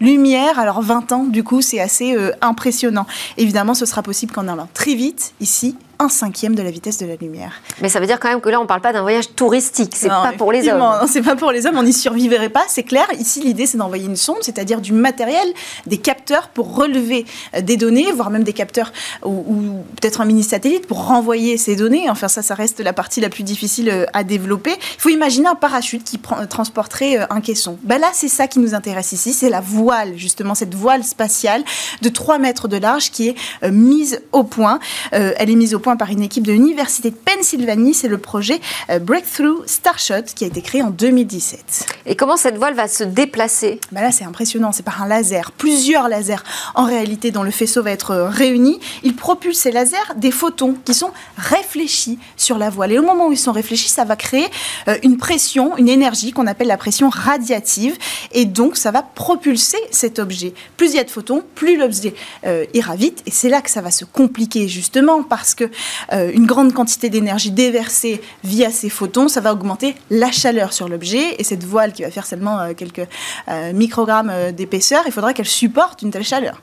d'années-lumière. Alors 20 ans, du coup, c'est assez euh, impressionnant. Évidemment, ce sera possible qu'en allant très vite, ici, un cinquième de la vitesse de la lumière. Mais ça veut dire quand même que là, on ne parle pas d'un voyage touristique. C'est pas pour les hommes. non, C'est pas pour les hommes, on n'y survivrait pas, c'est clair. Ici, l'idée, c'est d'envoyer une sonde, c'est-à-dire du matériel, des capteurs pour relever euh, des données, voire même des capteurs ou, ou peut-être un mini-satellite pour renvoyer ces données. Enfin, ça, ça reste la partie la plus difficile euh, à développer. Il faut imaginer un parachute qui prend- transporterait euh, un caisson. Ben là, c'est ça qui nous intéresse ici, c'est la voile, justement, cette voile spatiale de 3 mètres de large qui est euh, mise au point. Euh, elle est mise au point par une équipe de l'Université de Pennsylvanie. C'est le projet euh, Breakthrough Starshot qui a été créé en 2017. Et comment cette voile va se déplacer? Ben là, c'est impressionnant. C'est par un laser, plusieurs lasers en réalité dont le faisceau va être euh, réuni. Il propulse ces lasers des photons qui sont réfléchis sur la voile. Et au moment où ils sont réfléchis, ça va créer euh, une pression, une énergie qu'on appelle la pression radiative. Et donc, ça va propulser cet objet. Plus il y a de photons, plus l'objet euh, ira vite. Et c'est là que ça va se compliquer justement parce que euh, une grande quantité d'énergie déversée via ces photons, ça va augmenter la chaleur sur l'objet. Et cette voile qui va faire seulement euh, quelques euh, microgrammes d'épaisseur, il faudra qu'elle supporte une telle chaleur.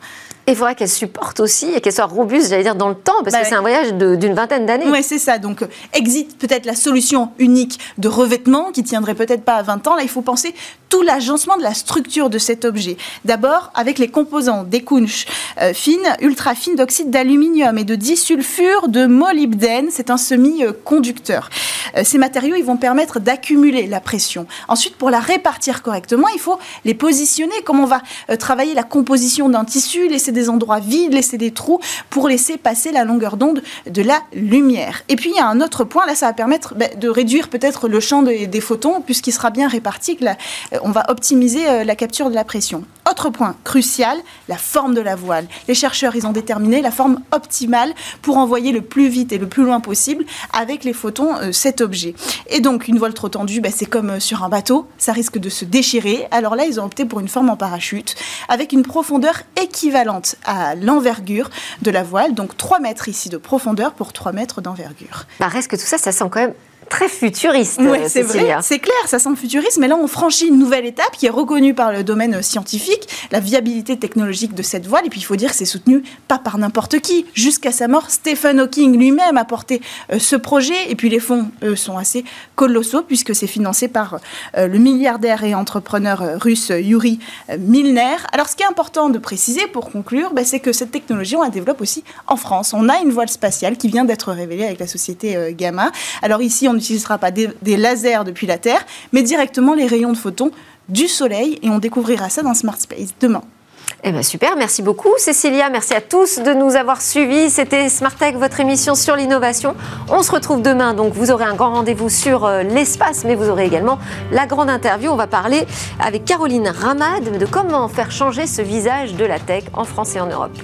Et il faudra qu'elle supporte aussi et qu'elle soit robuste, j'allais dire, dans le temps, parce Bah que ouais. c'est un voyage d'une vingtaine d'années. Oui, c'est ça. Donc, euh, existe peut-être la solution unique de revêtement qui tiendrait peut-être pas à 20 ans. Là, il faut penser tout l'agencement de la structure de cet objet. D'abord, avec les composants des couches euh, fines, ultra fines d'oxyde d'aluminium et de disulfure de molybdène. C'est un semi-conducteur. Euh, ces matériaux, ils vont permettre d'accumuler la pression. Ensuite, pour la répartir correctement, il faut les positionner. Comme on va euh, travailler la composition d'un tissu, laisser des endroits vides, laisser des trous pour laisser passer la longueur d'onde de la lumière. Et puis, il y a un autre point, là, ça va permettre ben, de réduire peut-être le champ des, photons, puisqu'il sera bien réparti, euh, on va optimiser euh, la capture de la pression. Autre point crucial, la forme de la voile. Les chercheurs, ils ont déterminé la forme optimale pour envoyer le plus vite et le plus loin possible avec les photons euh, cet objet. Et donc, une voile trop tendue, ben, c'est comme sur un bateau, ça risque de se déchirer. Alors là, ils ont opté pour une forme en parachute avec une profondeur équivalente à l'envergure de la voile, donc 3 mètres ici de profondeur pour 3 mètres d'envergure. Bah, reste que tout ça, ça sent quand même très futuriste, euh, c'est vrai, c'est clair, ça semble futuriste, mais là on franchit une nouvelle étape qui est reconnue par le domaine scientifique, la viabilité technologique de cette voile, et puis il faut dire que c'est soutenu pas par n'importe qui. Jusqu'à sa mort, Stephen Hawking lui-même a porté euh, ce projet, et puis les fonds, eux, sont assez colossaux, puisque c'est financé par euh, le milliardaire et entrepreneur euh, russe Yuri Milner. Alors ce qui est important de préciser pour conclure, bah, c'est que cette technologie, on la développe aussi en France. On a une voile spatiale qui vient d'être révélée avec la société Gamma. Alors ici, on n'utilisera pas des, lasers depuis la Terre, mais directement les rayons de photons du Soleil, et on découvrira ça dans Smart Space demain. Eh ben super, merci beaucoup Cécilia, merci à tous de nous avoir suivis. C'était Smartech, votre émission sur l'innovation. On se retrouve demain, donc vous aurez un grand rendez-vous sur euh, l'espace, mais vous aurez également la grande interview. On va parler avec Caroline Ramad de comment faire changer ce visage de la tech en France et en Europe.